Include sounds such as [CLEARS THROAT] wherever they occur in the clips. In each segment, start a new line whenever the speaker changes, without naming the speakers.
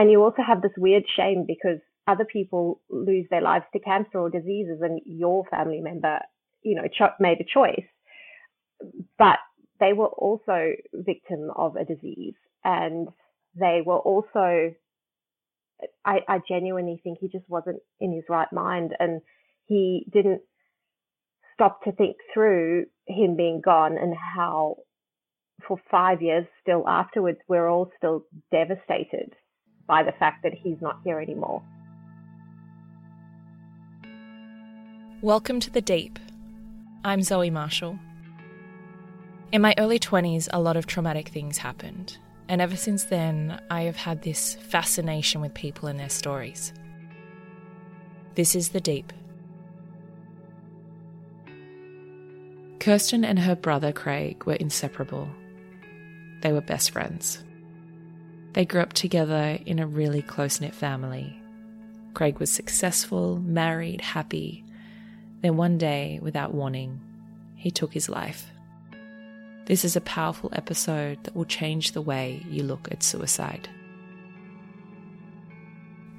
And you also have this weird shame because other people lose their lives to cancer or diseases, and your family member, you know, made a choice. But they were also victim of a disease, and they were also. I, I genuinely think he just wasn't in his right mind, and he didn't stop to think through him being gone and how for five years still afterwards we're all still devastated by the fact that he's not here anymore.
Welcome to the Deep. I'm Zoe Marshall. In my early 20s, a lot of traumatic things happened, and ever since then, I have had this fascination with people and their stories. This is The Deep. Kirsten and her brother Craig were inseparable. They were best friends. They grew up together in a really close knit family. Craig was successful, married, happy. Then one day, without warning, he took his life. This is a powerful episode that will change the way you look at suicide.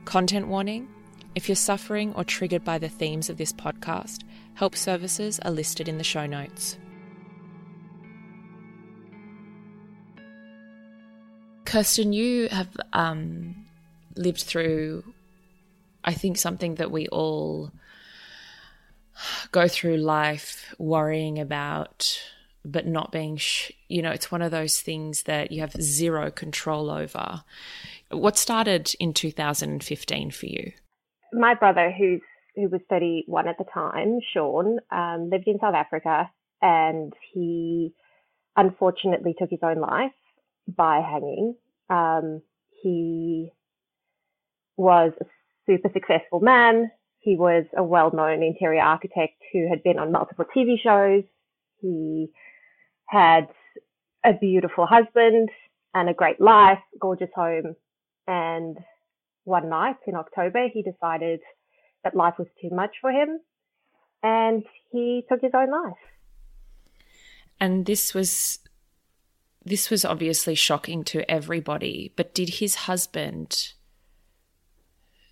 Content warning if you're suffering or triggered by the themes of this podcast, help services are listed in the show notes. Kirsten, you have um, lived through, I think, something that we all go through life worrying about, but not being, sh- you know, it's one of those things that you have zero control over. What started in 2015 for you?
my brother, who's who was 31 at the time, Shaun, um, lived in South Africa, and he unfortunately took his own life by hanging. Um, he was a super successful man. He was a well-known interior architect who had been on multiple TV shows. He had a beautiful husband and a great life, gorgeous home, and one night in October, he decided that life was too much for him and he took his own life.
And this was this was obviously shocking to everybody, but did his husband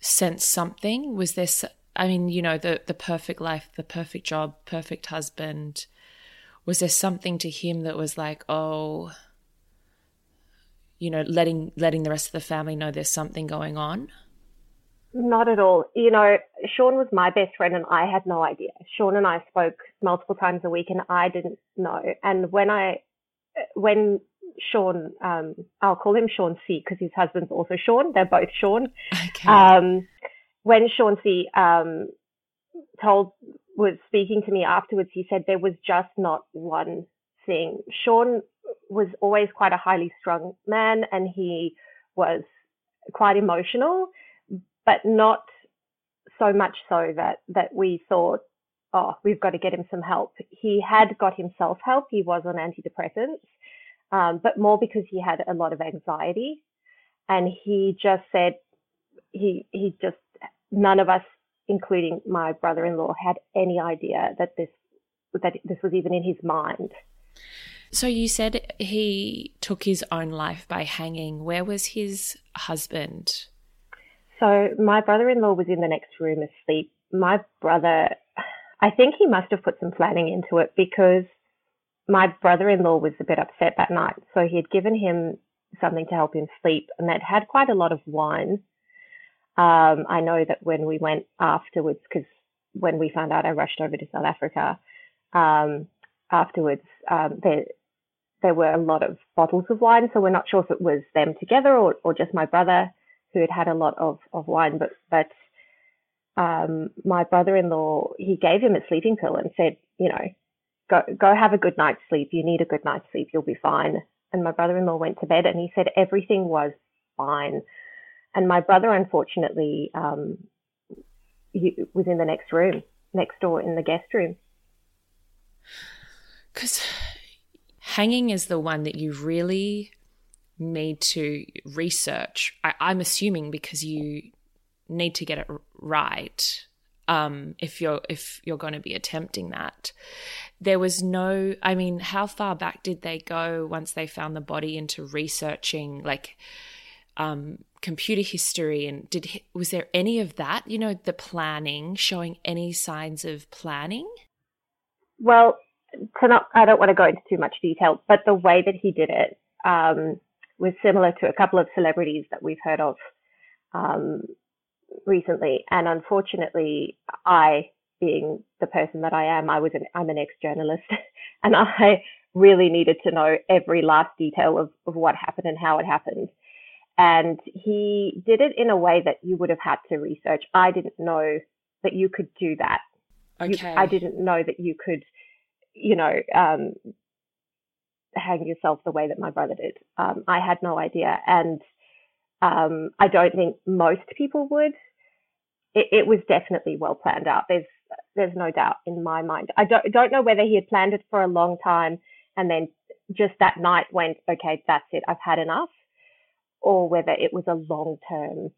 sense something? Was there I mean, you know, the the perfect life, the perfect job, perfect husband. Was there something to him that was like, "Oh, you know, letting letting the rest of the family know there's something going on?
Not at all. You know, Shaun was my best friend and I had no idea. Shaun and I spoke multiple times a week and I didn't know. And when I, when Sean, um, I'll call him Sean C because his husband's also Sean. They're both Sean. Okay. Um, when Sean C, um, told, was speaking to me afterwards, he said there was just not one thing. Shaun was always quite a highly strung man and he was quite emotional, but not so much so that, that we thought, oh, we've got to get him some help. He had got himself help. He was on antidepressants, um, but more because he had a lot of anxiety. And he just said, he, he just, none of us, including my brother-in-law, had any idea that this, that this was even in his mind.
So you said he took his own life by hanging. Where was his husband?
So my brother-in-law was in the next room asleep. My brother, I think he must have put some planning into it because my brother-in-law was a bit upset that night. So he had given him something to help him sleep and that had quite a lot of wine. Um, I know that when we went afterwards, because when we found out, I rushed over to South Africa. Um, afterwards, um, there there were a lot of bottles of wine. So we're not sure if it was them together or, or just my brother who had had a lot of, of wine. But, but um, my brother-in-law, he gave him a sleeping pill and said, you know, go, go have a good night's sleep. You need a good night's sleep. You'll be fine. And my brother-in-law went to bed and he said everything was fine. And my brother, unfortunately, um, was in the next room, next door in the guest room.
Because hanging is the one that you really need to research. I, I'm assuming because you need to get it right um, if you're if you're going to be attempting that. There was no. I mean, how far back did they go once they found the body into researching like um, computer history and did was there any of that? You know, the planning showing any signs of planning.
Well, to not, I don't want to go into too much detail, but the way that he did it um, was similar to a couple of celebrities that we've heard of. Um, recently, and unfortunately, I, being the person that I am, I was an I'm an ex-journalist, [LAUGHS] and I really needed to know every last detail of, of what happened and how it happened. And he did it in a way that you would have had to research. I didn't know that you could do that.
Okay.
You, I didn't know that you could, you know, um, hang yourself the way that my brother did. Um, I had no idea, and um, I don't think most people would. It, it, was definitely well planned out. There's there's no doubt in my mind. I don't don't know whether he had planned it for a long time and then just that night went, okay, that's it, I've had enough, or whether it was a long term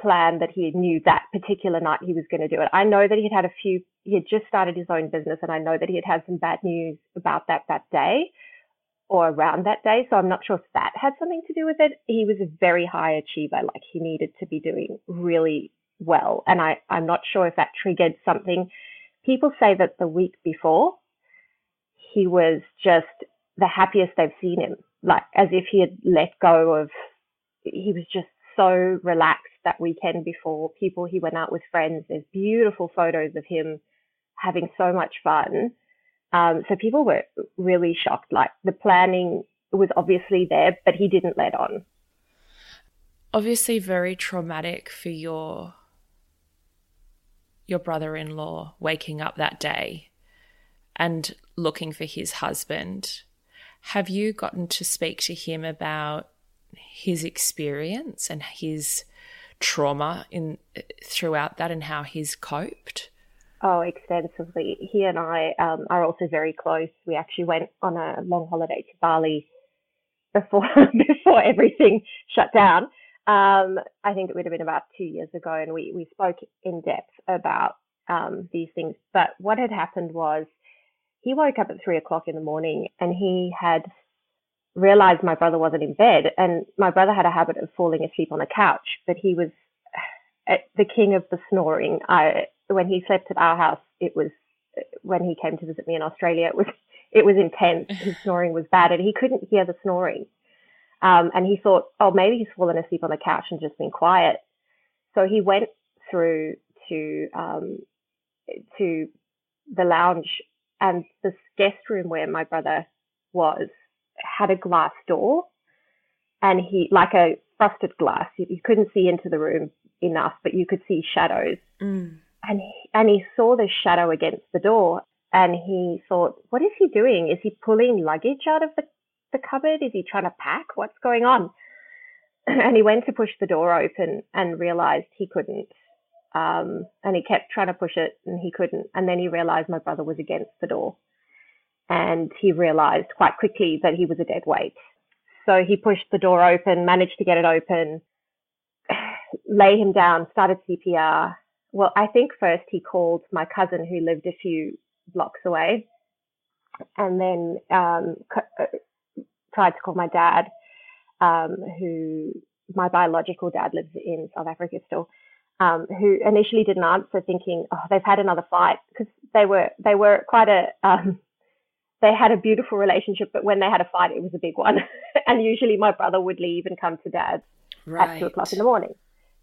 plan that he knew that particular night he was going to do it. I know that he'd had a few, he had just started his own business, and I know that he had had some bad news about that that day or around that day. So I'm not sure if that had something to do with it. He was a very high achiever, like he needed to be doing really well. And I, I'm not sure if that triggered something. People say that the week before, he was just the happiest they've seen him, like as if he had let go of, he was just so relaxed that weekend before. People, he went out with friends. There's beautiful photos of him having so much fun. Um, so people were really shocked. Like the planning was obviously there, but he didn't let on.
Obviously, very traumatic for your your brother-in-law waking up that day and looking for his husband. Have you gotten to speak to him about his experience and his trauma in throughout that and how he's coped?
Oh, extensively. He and I um, are also very close. We actually went on a long holiday to Bali before [LAUGHS] before everything shut down. Um, I think it would have been about two years ago, and we we spoke in depth about um, these things. But what had happened was he woke up at three o'clock in the morning, and he had realized my brother wasn't in bed, and my brother had a habit of falling asleep on the couch, but he was [SIGHS] the king of the snoring. I when he slept at our house, it was when he came to visit me in Australia. It was it was intense. [SIGHS] His snoring was bad, and he couldn't hear the snoring. Um, and he thought, oh, maybe he's fallen asleep on the couch and just been quiet. So he went through to um, to the lounge, and the guest room where my brother was had a glass door, and he like a frosted glass. You, you couldn't see into the room enough, but you could see shadows.
Mm
and he, and he saw the shadow against the door and he thought, what is he doing? Is he pulling luggage out of the, the cupboard? Is he trying to pack? What's going on? [CLEARS THROAT] And he went to push the door open and realized he couldn't. Um, and he kept trying to push it and he couldn't. And then he realized my brother was against the door. And he realized quite quickly that he was a dead weight. So he pushed the door open, managed to get it open, [SIGHS] lay him down, started CPR, well, I think first he called my cousin who lived a few blocks away, and then um, uh, tried to call my dad, um, who my biological dad lives in South Africa still, um, who initially didn't answer, thinking, "Oh, they've had another fight," because they were they were quite a um, they had a beautiful relationship, but when they had a fight, it was a big one. [LAUGHS] and usually my brother would leave and come to dad right. at two o'clock in the morning.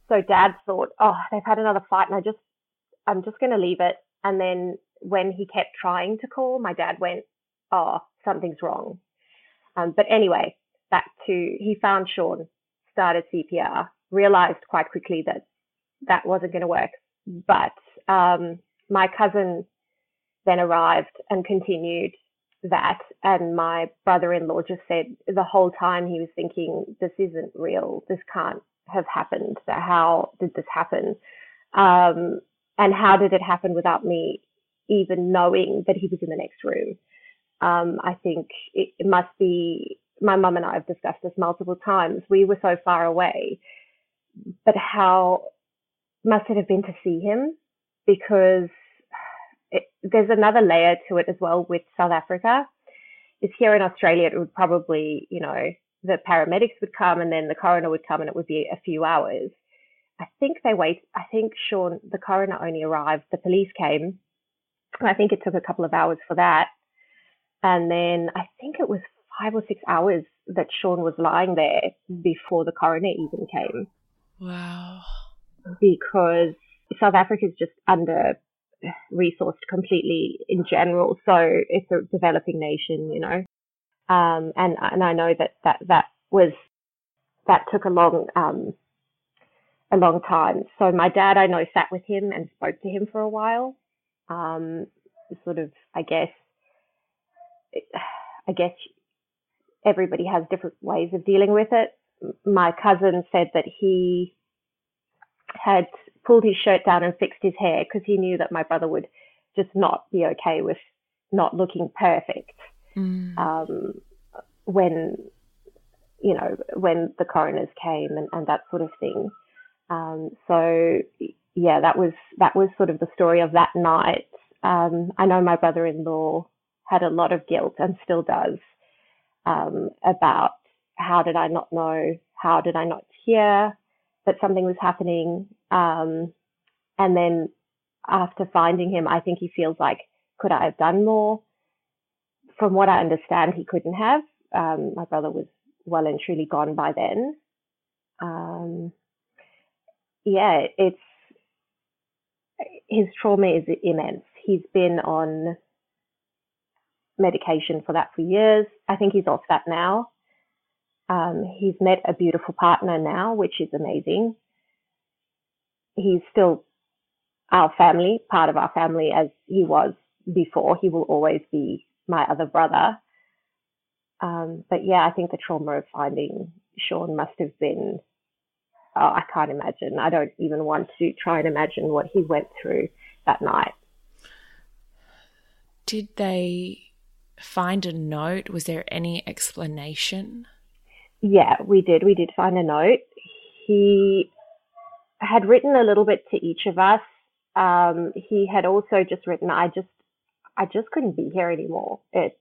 So dad thought, oh, they've had another fight and I just, I'm just going to leave it. And then when he kept trying to call, my dad went, oh, something's wrong. Um, but anyway, back to, he found Shaun, started CPR, realized quite quickly that that wasn't going to work. But um, my cousin then arrived and continued that. And my brother in law just said the whole time he was thinking, this isn't real. This can't have happened? How did this happen? Um, and how did it happen without me even knowing that he was in the next room? Um, I think it, it must be, my mum and I have discussed this multiple times. We were so far away, but how must it have been to see him? Because it, there's another layer to it as well with South Africa. Is here in Australia, it would probably, you know, the paramedics would come and then the coroner would come and it would be a few hours. I think they wait. I think Sean, the coroner only arrived. The police came. I think it took a couple of hours for that. And then I think it was five or six hours that Shaun was lying there before the coroner even came.
Wow.
Because South Africa is just under resourced completely in general. So it's a developing nation, you know. Um, and and I know that that that was that took a long um, a long time. So my dad, I know, sat with him and spoke to him for a while. Um, sort of, I guess, I guess everybody has different ways of dealing with it. My cousin said that he had pulled his shirt down and fixed his hair because he knew that my brother would just not be okay with not looking perfect mm. um, when you know when the coroners came and, and that sort of thing. Um, so yeah, that was that was sort of the story of that night. Um, I know my brother-in-law had a lot of guilt and still does um, about how did I not know, how did I not hear that something was happening, um, and then after finding him, I think he feels like could I have done more? From what I understand, he couldn't have. Um, my brother was well and truly gone by then. Um, yeah, it's his trauma is immense. He's been on medication for that for years. I think he's off that now. Um, he's met a beautiful partner now, which is amazing. He's still our family, part of our family as he was before. He will always be my other brother. Um, but yeah, I think the trauma of finding Shaun must have been oh, I can't imagine. I don't even want to try and imagine what he went through that night.
Did they find a note? Was there any explanation?
Yeah, we did. We did find a note. He had written a little bit to each of us. Um, he had also just written, "I just, I just couldn't be here anymore. It,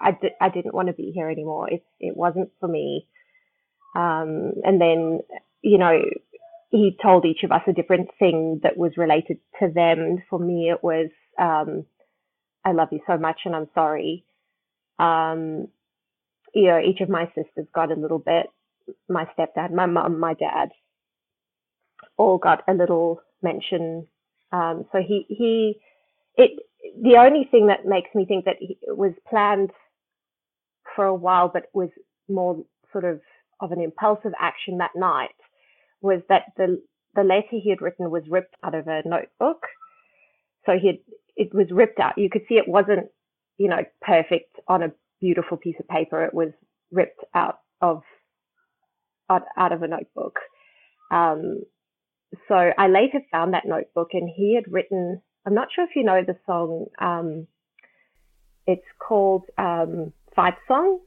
I, di- I didn't want to be here anymore. It, it wasn't for me." Um, and then you know, he told each of us a different thing that was related to them. For me, it was, um, I love you so much and I'm sorry. Um, you know, each of my sisters got a little bit, my stepdad, my mum, my dad, all got a little mention. Um, so he, he, it, the only thing that makes me think that it was planned for a while, but was more sort of of an impulsive action that night was that the the letter he had written was ripped out of a notebook. So he had, it was ripped out. You could see it wasn't, you know, perfect on a beautiful piece of paper. It was ripped out of out, out of a notebook. Um, so I later found that notebook, and he had written. I'm not sure if you know the song. Um, it's called um, Fight Song.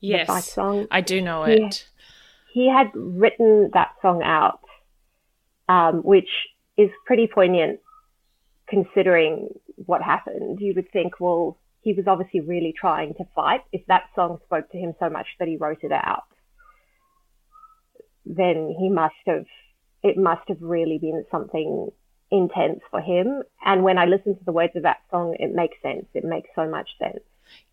Yes, Fight Song. I do know it
he had written that song out, um, which is pretty poignant considering what happened. You would think, well, he was obviously really trying to fight. If that song spoke to him so much that he wrote it out, then he must have, it must have really been something intense for him. And when I listen to the words of that song, it makes sense. It makes so much sense.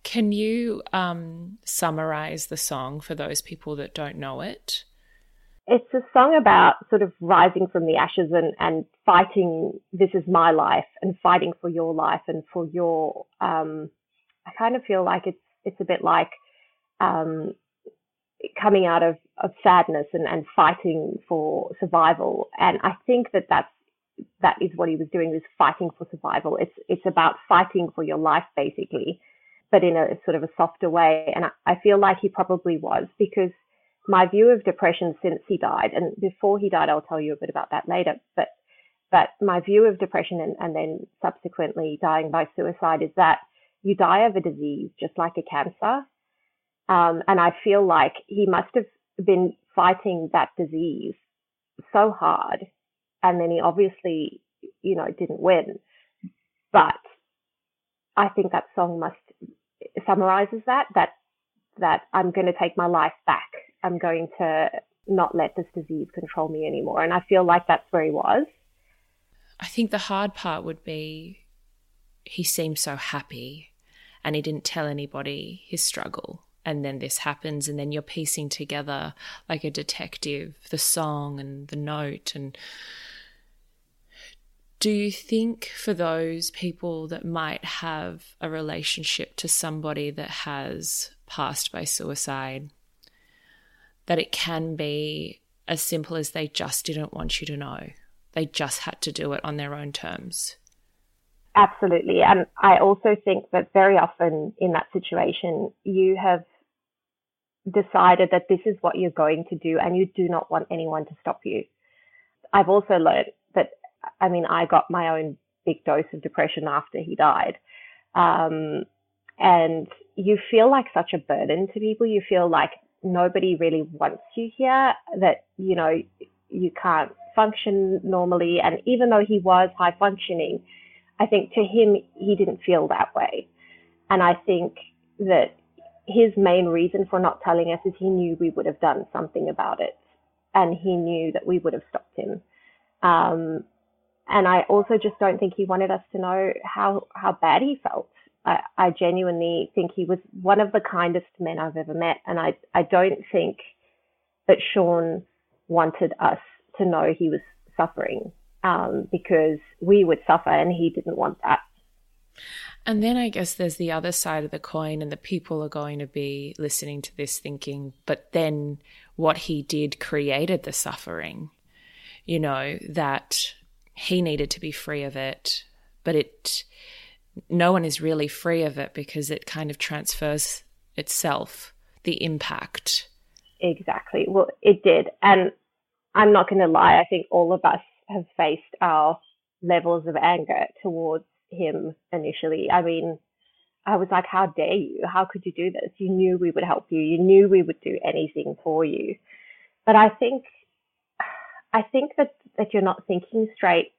Can you um, summarize the song for those people that don't know it?
It's a song about sort of rising from the ashes and, and fighting, this is my life, and fighting for your life and for your. Um, I kind of feel like it's it's a bit like um, coming out of, of sadness and, and fighting for survival. And I think that that's that is what he was doing was fighting for survival. It's it's about fighting for your life basically but in a sort of a softer way. And I, I feel like he probably was because my view of depression since he died, and before he died, I'll tell you a bit about that later. But but my view of depression and, and then subsequently dying by suicide is that you die of a disease just like a cancer. Um, and I feel like he must have been fighting that disease so hard, and then he obviously, you know, didn't win. But I think that song must summarizes that that that I'm going to take my life back. I'm going to not let this disease control me anymore. And I feel like that's where he was.
I think the hard part would be he seemed so happy and he didn't tell anybody his struggle. And then this happens, and then you're piecing together like a detective the song and the note. And do you think for those people that might have a relationship to somebody that has passed by suicide, that it can be as simple as they just didn't want you to know? They just had to do it on their own terms.
Absolutely. And I also think that very often in that situation, you have decided that this is what you're going to do and you do not want anyone to stop you. I've also learned I mean, I got my own big dose of depression after he died. Um, and you feel like such a burden to people. You feel like nobody really wants you here, that, you know, you can't function normally. And even though he was high functioning, I think to him, he didn't feel that way. And I think that his main reason for not telling us is he knew we would have done something about it. And he knew that we would have stopped him. Um, and I also just don't think he wanted us to know how, how bad he felt. I, I genuinely think he was one of the kindest men I've ever met. And I, I don't think that Shaun wanted us to know he was suffering um, because we would suffer and he didn't want that.
And then I guess there's the other side of the coin, and the people are going to be listening to this thinking, but then what he did created the suffering. You know, that he needed to be free of it, but it, no one is really free of it because it kind of transfers itself, the impact.
Exactly. Well, it did. And I'm not going to lie, I think all of us have faced our levels of anger towards him initially. I mean, I was like, how dare you? How could you do this? You knew we would help you. You knew we would do anything for you. But I think, I think that, that you're not thinking straight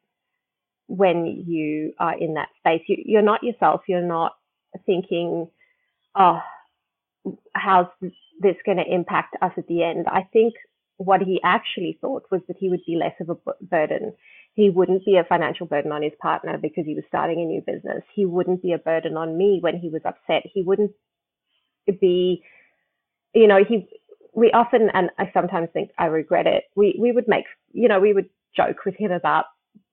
when you are in that space. You, you're not yourself. You're not thinking, oh, how's this going to impact us at the end? I think what he actually thought was that he would be less of a burden. He wouldn't be a financial burden on his partner because he was starting a new business. He wouldn't be a burden on me when he was upset. He wouldn't be, you know, he, we often, and I sometimes think I regret it, we, we would make, you know, we would joke with him about,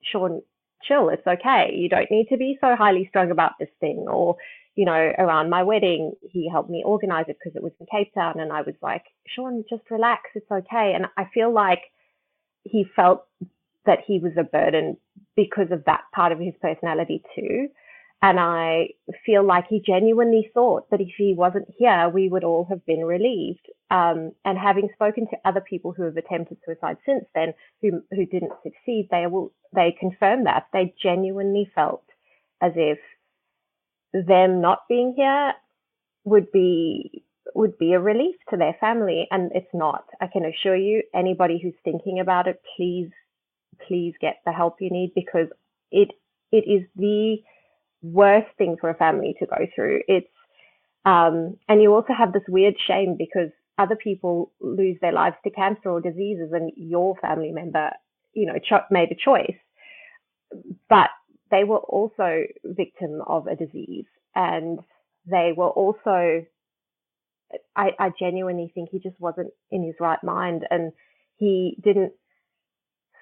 Shaun, chill, it's okay. You don't need to be so highly strung about this thing. Or, you know, around my wedding, he helped me organize it because it was in Cape Town. And I was like, Shaun, just relax. It's okay. And I feel like he felt that he was a burden because of that part of his personality too. And I feel like he genuinely thought that if he wasn't here, we would all have been relieved. Um, and having spoken to other people who have attempted suicide since then, who who didn't succeed, they will they confirm that. They genuinely felt as if them not being here would be would be a relief to their family. And it's not. I can assure you anybody who's thinking about it please please get the help you need because it it is the worst thing for a family to go through. It's um, and you also have this weird shame because other people lose their lives to cancer or diseases and your family member you know cho- made a choice but they were also victim of a disease and they were also I, I genuinely think he just wasn't in his right mind and he didn't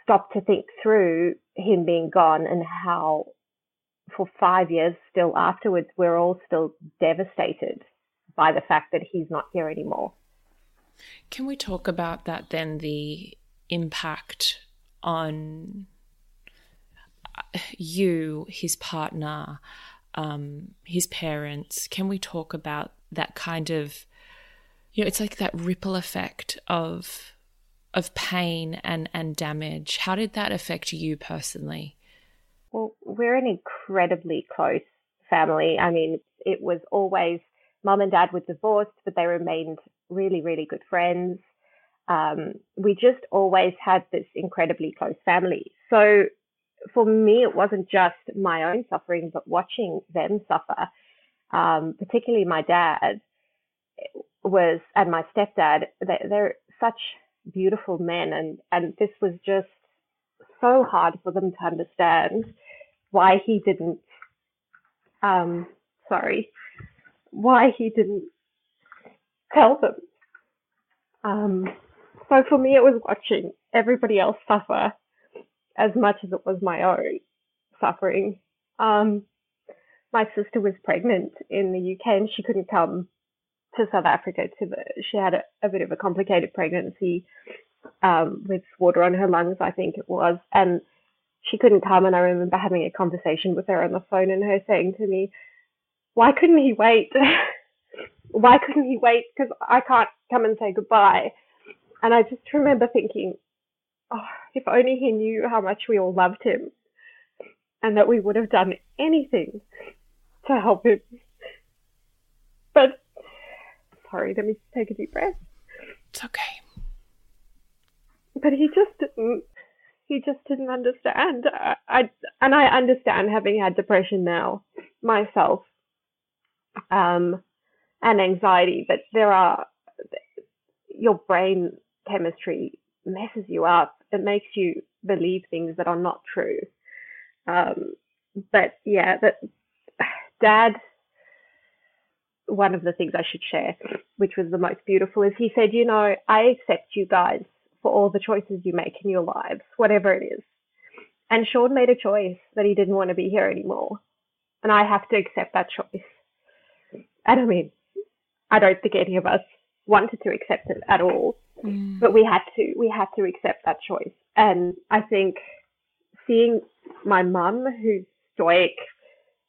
stop to think through him being gone and how for five years still afterwards we're all still devastated by the fact that he's not here anymore.
Can we talk about that then the impact on you, his partner, um, his parents. Can we talk about that kind of you know, it's like that ripple effect of of pain and and damage. How did that affect you personally?
Well, we're an incredibly close family. I mean, it was always mum and dad were divorced, but they remained really, really good friends. Um, we just always had this incredibly close family. So for me, it wasn't just my own suffering, but watching them suffer, um, particularly my dad was and my stepdad. They're, they're such beautiful men, and and this was just so hard for them to understand why he didn't. Um, sorry, why he didn't tell them. Um, so for me, it was watching everybody else suffer as much as it was my own suffering. Um, my sister was pregnant in the UK and she couldn't come to South Africa. To the, she had a, a bit of a complicated pregnancy um, with water on her lungs, I think it was, and she couldn't come. And I remember having a conversation with her on the phone and her saying to me, "Why couldn't he wait? [LAUGHS] Why couldn't he wait? Because I can't come and say goodbye." And I just remember thinking, oh, if only he knew how much we all loved him and that we would have done anything to help him. But sorry, let me take a deep breath.
It's okay.
But he just didn't. He just didn't understand. I, I and I understand having had depression now myself, um, and anxiety. But there are your brain chemistry messes you up. It makes you believe things that are not true. Um, but yeah, that dad, one of the things I should share, which was the most beautiful, is he said, you know, I accept you guys for all the choices you make in your lives, whatever it is. And Shaun made a choice that he didn't want to be here anymore. And I have to accept that choice. And I mean, I don't think any of us wanted to accept it at all. Mm. But we had to, we had to accept that choice. And I think seeing my mum, who's stoic,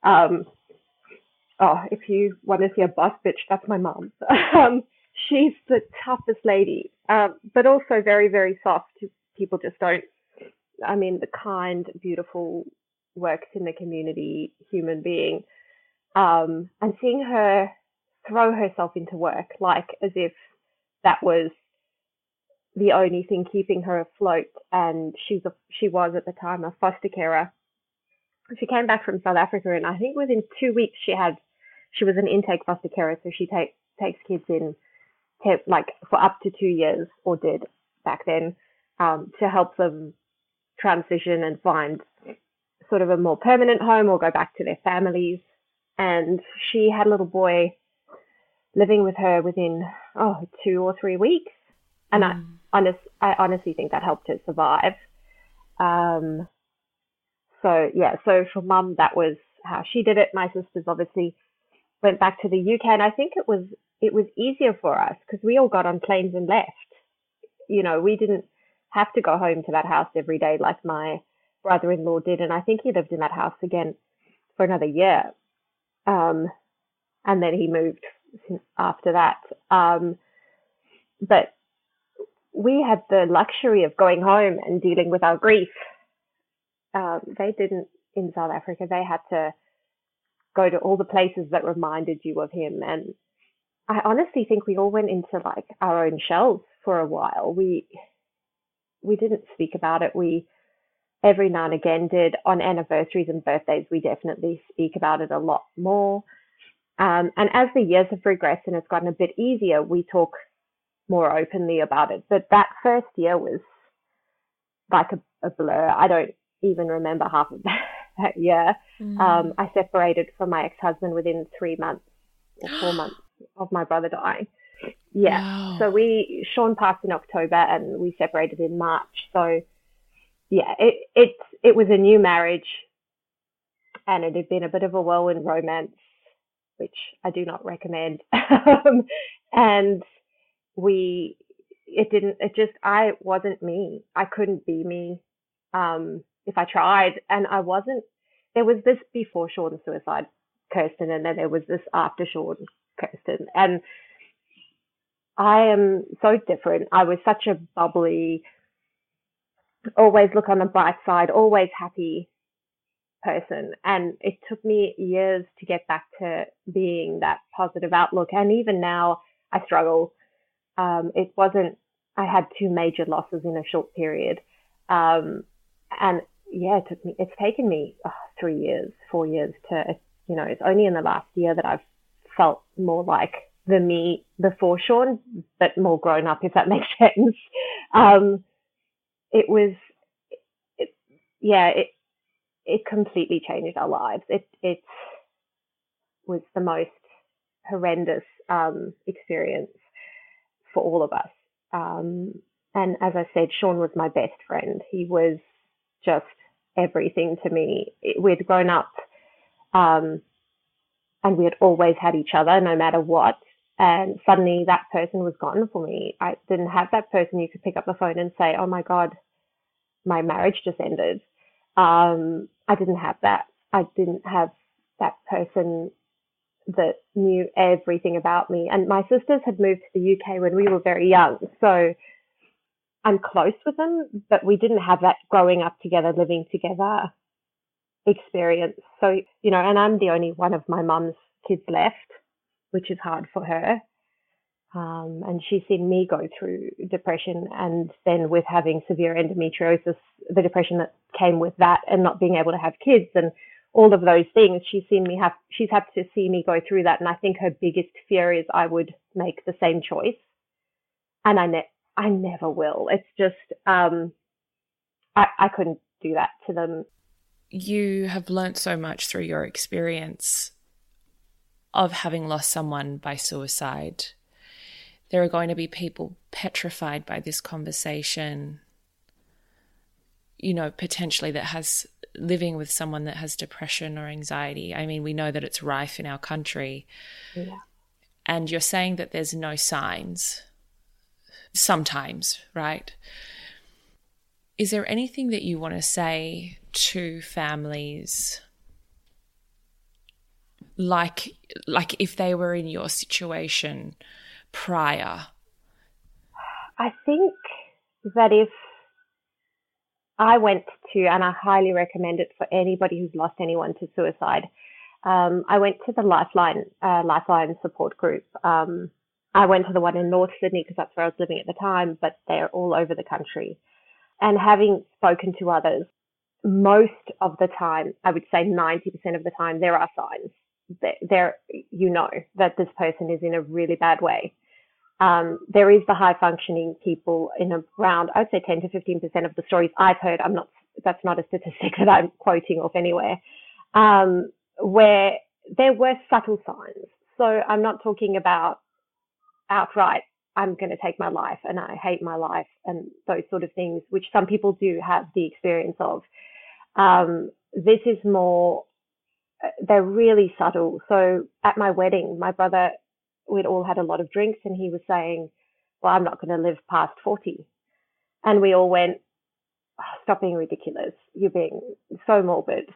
um, oh, if you want to see a boss bitch, that's my mum. [LAUGHS] um, she's the toughest lady, um, but also very, very soft. People just don't, I mean, the kind, beautiful, works in the community human being. Um, and seeing her throw herself into work like as if that was the only thing keeping her afloat. And she's a, she was at the time a foster carer. She came back from South Africa, and I think within two weeks she had she was an intake foster carer, so she take, takes kids in like for up to two years, or did back then, um, to help them transition and find sort of a more permanent home or go back to their families. And she had a little boy living with her within oh two or three weeks, and mm. I honest I honestly think that helped her survive. Um, so yeah, so for mum that was how she did it. My sisters obviously went back to the UK, and I think it was it was easier for us because we all got on planes and left. You know, we didn't have to go home to that house every day like my brother-in-law did, and I think he lived in that house again for another year. Um, and then he moved after that. Um, but we had the luxury of going home and dealing with our grief. Um, they didn't in South Africa. They had to go to all the places that reminded you of him. And I honestly think we all went into like our own shells for a while. We we didn't speak about it. We every now and again did on anniversaries and birthdays. We definitely speak about it a lot more. Um, and as the years have progressed and it's gotten a bit easier, we talk more openly about it. But that first year was like a, a blur. I don't even remember half of that, [LAUGHS] [LAUGHS] that year. Mm. Um, I separated from my ex husband within three months or four [GASPS] months of my brother dying. Yeah. Wow. So we, Shaun passed in October and we separated in March. So yeah, it, it, it was a new marriage and it had been a bit of a whirlwind romance which I do not recommend. [LAUGHS] um, and we, it didn't, it just, I wasn't me. I couldn't be me um, if I tried. And I wasn't, there was this before Shaun's suicide, Kirsten, and then there was this after Shaun, Kirsten. And I am so different. I was such a bubbly, always look on the bright side, always happy person. And it took me years to get back to being that positive outlook. And even now, I struggle. Um, it wasn't, I had two major losses in a short period. Um, and yeah, it took me, it's taken me oh, three years, four years to, you know, it's only in the last year that I've felt more like the me before Shaun, but more grown up, if that [LAUGHS] makes sense. Um, it was, it, yeah, it, it completely changed our lives. It, it was the most horrendous um, experience for all of us. Um, and as I said, Shaun was my best friend. He was just everything to me. We'd grown up um, and we had always had each other no matter what. And suddenly that person was gone for me. I didn't have that person you could pick up the phone and say, oh my God, my marriage just ended. Um, I didn't have that. I didn't have that person that knew everything about me. And my sisters had moved to the UK when we were very young. So I'm close with them, but we didn't have that growing up together, living together experience. So, you know, and I'm the only one of my mum's kids left, which is hard for her. Um, and she's seen me go through depression and then with having severe endometriosis, the depression that came with that and not being able to have kids and all of those things, she's seen me have, she's had to see me go through that. And I think her biggest fear is I would make the same choice. And I, ne- I never will. It's just, um, I, I couldn't do that to them.
You have learnt so much through your experience of having lost someone by suicide. There are going to be people petrified by this conversation, you know, potentially that has living with someone that has depression or anxiety. I mean, we know that it's rife in our country.
Yeah.
And you're saying that there's no signs sometimes, right? Is there anything that you want to say to families like like if they were in your situation prior?
I think that if I went to, and I highly recommend it for anybody who's lost anyone to suicide. Um, I went to the Lifeline uh, Lifeline support group. Um, I went to the one in North Sydney because that's where I was living at the time, but they're all over the country. And having spoken to others, most of the time, I would say 90% of the time, there are signs that there, you know, that this person is in a really bad way. Um, there is the high functioning people in around, I'd say 10 to 15% of the stories I've heard. I'm not, that's not a statistic [LAUGHS] that I'm quoting off anywhere, um, where there were subtle signs. So I'm not talking about outright, I'm going to take my life and I hate my life and those sort of things, which some people do have the experience of. Um, this is more, uh, they're really subtle. So at my wedding, my brother, we'd all had a lot of drinks and he was saying, well, I'm not going to live past 40. And we all went, oh, stop being ridiculous. You're being so morbid.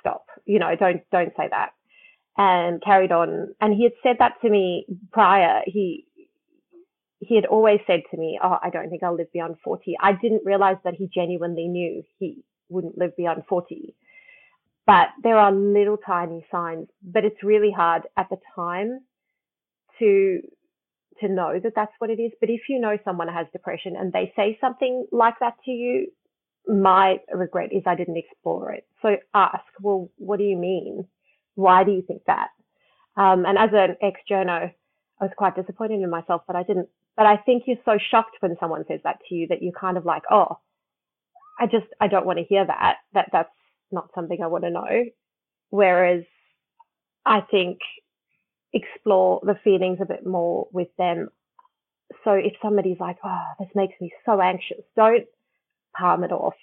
Stop. You know, don't, don't say that. And carried on. And he had said that to me prior. He, he had always said to me, Oh, I don't think I'll live beyond 40. I didn't realize that he genuinely knew he wouldn't live beyond 40. But there are little tiny signs, but it's really hard at the time to to know that that's what it is. But if you know someone has depression and they say something like that to you, my regret is I didn't explore it. So ask, well, what do you mean? Why do you think that? Um, and as an ex journo, I was quite disappointed in myself that I didn't but I think you're so shocked when someone says that to you that you're kind of like, oh, I just, I don't want to hear that. That that's not something I want to know. Whereas I think explore the feelings a bit more with them. So if somebody's like, oh, this makes me so anxious, don't palm it off.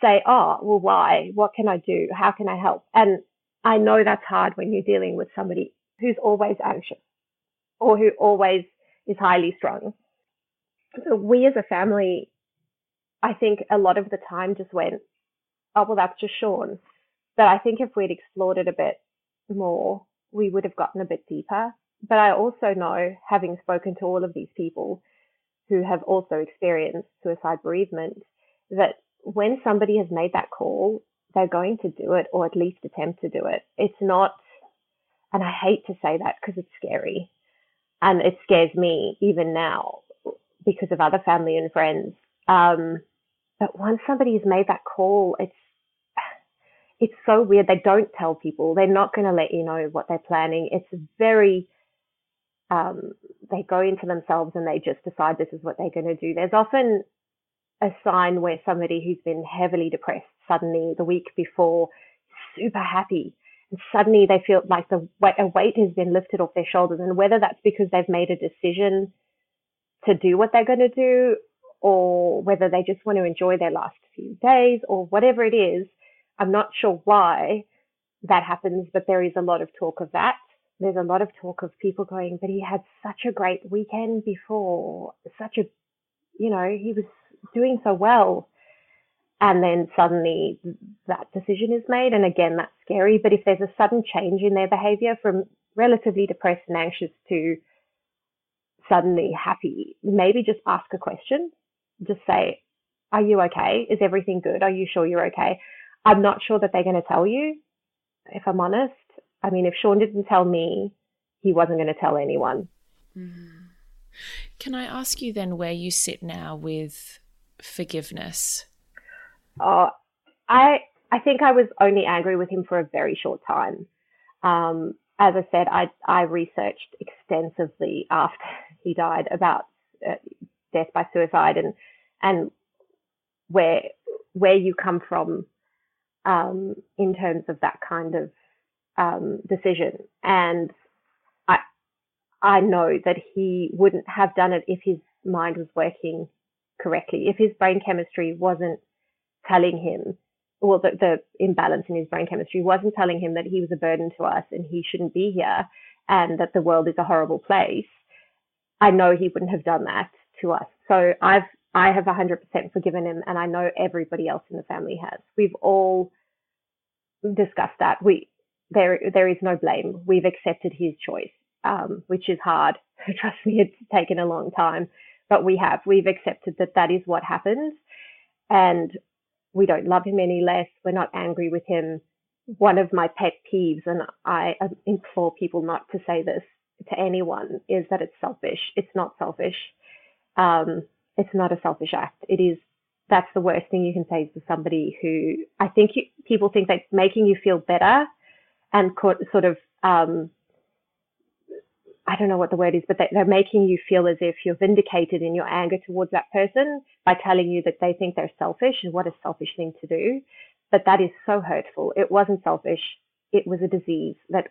Say, oh, well, why? What can I do? How can I help? And I know that's hard when you're dealing with somebody who's always anxious or who always is highly strung. So we as a family, I think a lot of the time just went, oh, well, that's just Shaun. But I think if we'd explored it a bit more, we would have gotten a bit deeper but I also know, having spoken to all of these people who have also experienced suicide bereavement, that when somebody has made that call, they're going to do it or at least attempt to do it. It's not, and I hate to say that because it's scary and it scares me even now because of other family and friends. Um, but once somebody's made that call, it's it's so weird. They don't tell people. They're not going to let you know what they're planning. It's very um, they go into themselves and they just decide this is what they're going to do. There's often a sign where somebody who's been heavily depressed suddenly the week before super happy suddenly they feel like the a weight has been lifted off their shoulders. And whether that's because they've made a decision to do what they're going to do or whether they just want to enjoy their last few days or whatever it is i'm not sure why that happens but there is a lot of talk of that. There's a lot of talk of people going but he had such a great weekend before such a you know he was doing so well and then suddenly that decision is made and again that's scary. But if there's a sudden change in their behavior from relatively depressed and anxious to suddenly happy maybe just ask a question. Just say are you okay? Is everything good? Are you sure you're okay? I'm not sure that they're going to tell you if i'm honest. I mean if Shaun didn't tell me he wasn't going to tell anyone. Mm-hmm.
can i ask you then where you sit now with forgiveness
uh, I I think I was only angry with him for a very short time. Um, as I said, I I researched extensively after [LAUGHS] he died about uh, death by suicide and and where where you come from um, in terms of that kind of um, decision. And I I know that he wouldn't have done it if his mind was working correctly, if his brain chemistry wasn't telling him, well, the, the imbalance in his brain chemistry wasn't telling him that he was a burden to us and he shouldn't be here and that the world is a horrible place, I know he wouldn't have done that to us. So I've I have 100% forgiven him, and I know everybody else in the family has. We've all discussed that. We there there is no blame. We've accepted his choice, um, which is hard. [LAUGHS] Trust me, it's taken a long time, but we have. We've accepted that that is what happens, and we don't love him any less. We're not angry with him. One of my pet peeves, and I implore people not to say this to anyone, is that it's selfish. It's not selfish. Um, it's not a selfish act. It is. That's the worst thing you can say to somebody who I think you, people think that making you feel better and sort of um, I don't know what the word is, but they're making you feel as if you're vindicated in your anger towards that person by telling you that they think they're selfish and what a selfish thing to do. But that is so hurtful. It wasn't selfish. It was a disease that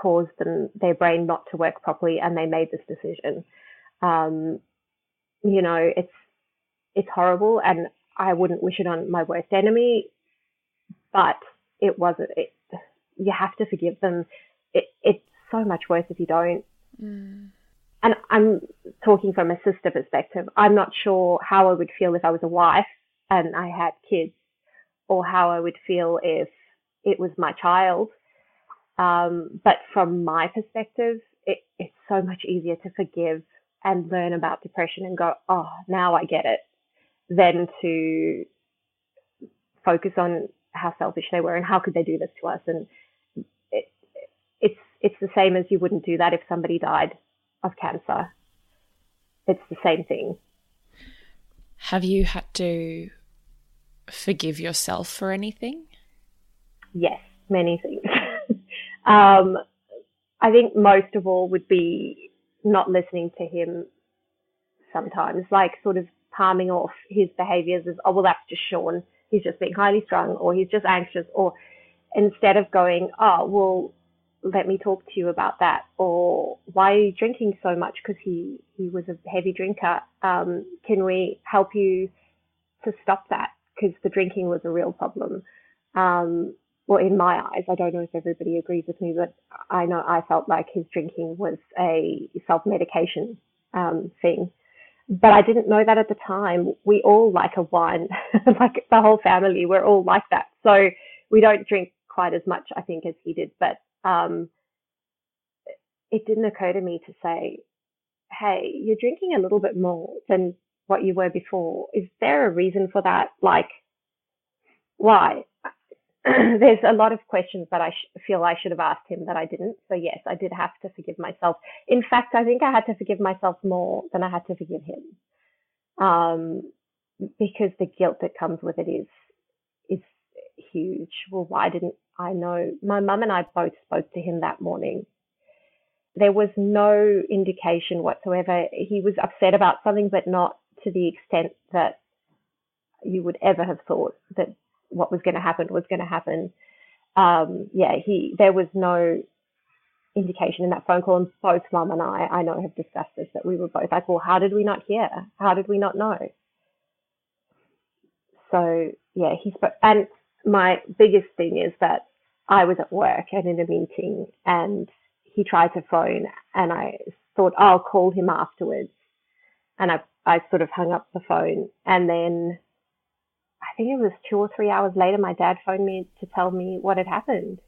caused them, their brain not to work properly and they made this decision. Um, you know, it's, it's horrible and I wouldn't wish it on my worst enemy, but it wasn't, it, you have to forgive them. It, it's so much worse if you don't Mm. And I'm talking from a sister perspective. I'm not sure how I would feel if I was a wife and I had kids, or how I would feel if it was my child. Um, but from my perspective, it, it's so much easier to forgive and learn about depression and go, oh, now I get it, than to focus on how selfish they were and how could they do this to us. And it, it's it's the same as you wouldn't do that if somebody died of cancer. It's the same thing.
Have you had to forgive yourself for anything?
Yes, many things. [LAUGHS] um, I think most of all would be not listening to him sometimes, like sort of palming off his behaviors as, oh, well, that's just Shaun. He's just being highly strung or he's just anxious. Or instead of going, oh, well, let me talk to you about that or why are you drinking so much? Because he he was a heavy drinker. Um, can we help you to stop that? Because the drinking was a real problem. Um, well in my eyes i don't know if everybody agrees with me but i know i felt like his drinking was a self-medication um, thing. But i didn't know that at the time. We all like a wine [LAUGHS] like the whole family we're all like that. So we don't drink quite as much i think as he did but um, it didn't occur to me to say, hey, you're drinking a little bit more than what you were before. Is there a reason for that? Like, why? [CLEARS THROAT] There's a lot of questions that I sh- feel I should have asked him that I didn't. So, yes, I did have to forgive myself. In fact, I think I had to forgive myself more than I had to forgive him. Um, because the guilt that comes with it is huge. Well, why didn't I know? My mum and I both spoke to him that morning there was no indication whatsoever. He was upset about something, but not to the extent that you would ever have thought that what was going to happen was going to happen. Um, yeah, he there was no indication in that phone call, and both mum and I, I know, have discussed this that we were both like, well, how did we not hear? How did we not know? So yeah, he spoke, and my biggest thing is that I was at work and in a meeting, and he tried to phone and I thought oh, I'll call him afterwards. And I, I sort of hung up the phone. And then I think it was two or three hours later, my dad phoned me to tell me what had happened.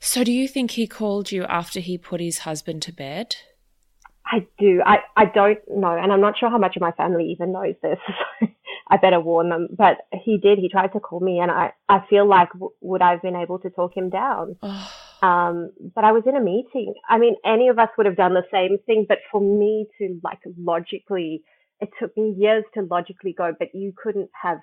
So, do you think he called you after he put his husband to bed?
I do. I, I don't know. And I'm not sure how much of my family even knows this. [LAUGHS] I better warn them. But he did. He tried to call me, and I, I feel like w- would I have been able to talk him down? Um, but I was in a meeting. I mean, any of us would have done the same thing, but for me to like logically, it took me years to logically go, but you couldn't have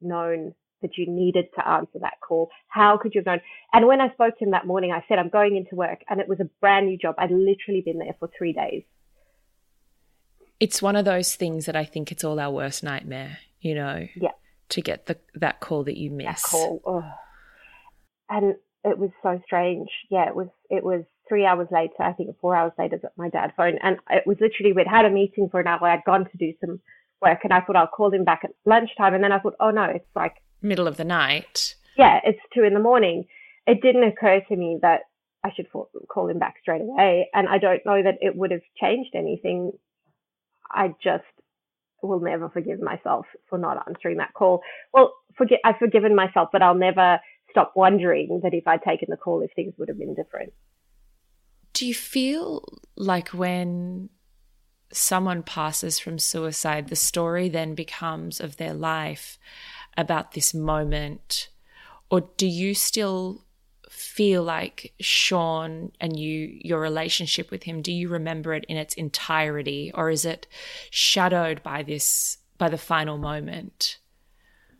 known that you needed to answer that call. How could you have known? And when I spoke to him that morning, I said, I'm going into work, and it was a brand new job. I'd literally been there for three days.
It's one of those things that I think it's all our worst nightmare, you know?
Yeah.
To get the that call that you miss.
That call. Oh. And it was so strange. Yeah, it was it was three hours later, I think four hours later that my dad phoned and it was literally we'd had a meeting for an hour, I'd gone to do some work and I thought I'll call him back at lunchtime and then I thought, Oh no, it's like
middle of the night.
Yeah, it's two in the morning. It didn't occur to me that I should call him back straight away. And I don't know that it would have changed anything. I just will never forgive myself for not answering that call. Well, forget I've forgiven myself, but I'll never stop wondering that if I'd taken the call, if things would have been different.
Do you feel like when someone passes from suicide, the story then becomes of their life about this moment? Or do you still feel like Shaun and you, your relationship with him, do you remember it in its entirety? Or is it shadowed by this, by the final moment?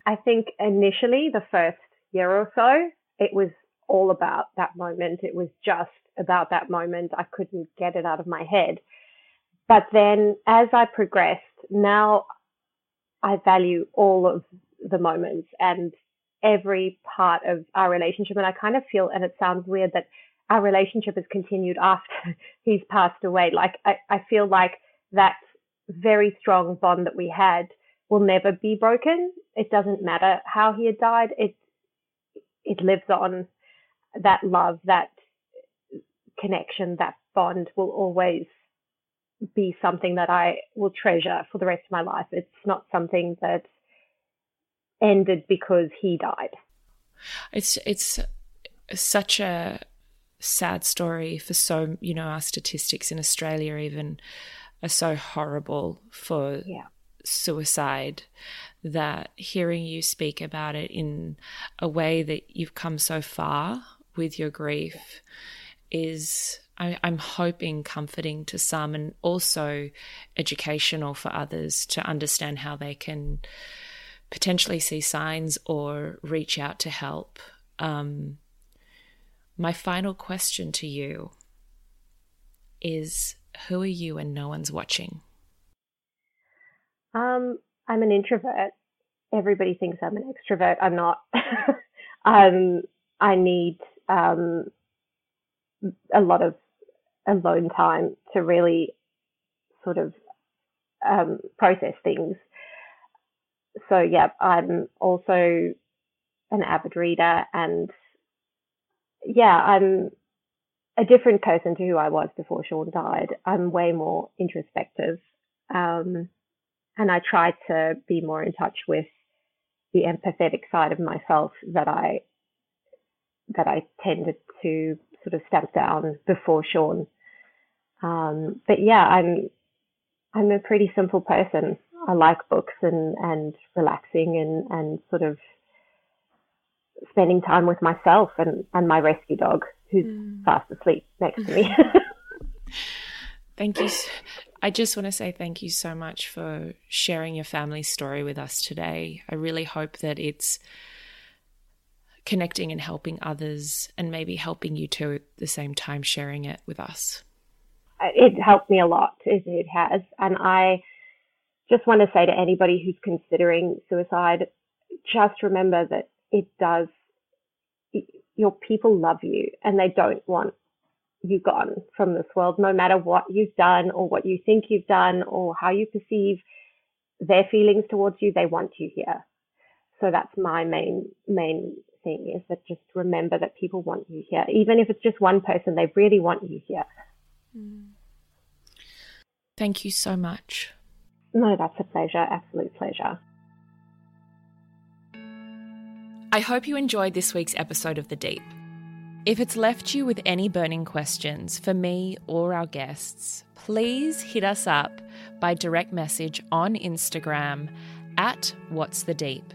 I think initially the first year or so, it was all about that moment. It was just about that moment. I couldn't get it out of my head. But then as I progressed, now I value all of the moments and every part of our relationship. And I kind of feel, and it sounds weird, that our relationship has continued after [LAUGHS] he's passed away. Like I, I feel like that very strong bond that we had will never be broken. It doesn't matter how he had died. It it lives on. That love, that connection, that bond will always be something that I will treasure for the rest of my life. It's not something that ended because he died.
It's it's such a sad story for so you know our statistics in Australia even are so horrible for
yeah.
suicide that hearing you speak about it in a way that you've come so far with your grief is I, am hoping comforting to some and also educational for others to understand how they can potentially see signs or reach out to help. Um, my final question to you is Who are you and no one's watching?
Um, I'm an introvert. Everybody thinks I'm an extrovert. I'm not. [LAUGHS] um, I need um, a lot of alone time to really sort of um, process things. So yeah, I'm also an avid reader, and yeah, I'm a different person to who I was before Shaun died. I'm way more introspective. Um, and I try to be more in touch with the empathetic side of myself that I that I tended to sort of stamp down before Shaun. Um, but yeah, I'm I'm a pretty simple person. I like books and, and relaxing and, and sort of spending time with myself and, and my rescue dog who's mm. fast asleep next to me. [LAUGHS] [LAUGHS]
thank you. I just want to say thank you so much for sharing your family story with us today. I really hope that it's connecting and helping others and maybe helping you too at the same time sharing it with us.
It helped me a lot. It, it has. And I just want to say to anybody who's considering suicide, just remember that it does, your people love you and they don't want you gone from this world, no matter what you've done or what you think you've done or how you perceive their feelings towards you, they want you here. So that's my main, main thing is that just remember that people want you here. Even if it's just one person, they really want you here.
Thank you so much.
No, that's a pleasure. Absolute pleasure.
I hope you enjoyed this week's episode of The Deep. If it's left you with any burning questions for me or our guests, please hit us up by direct message on Instagram at What's the Deep.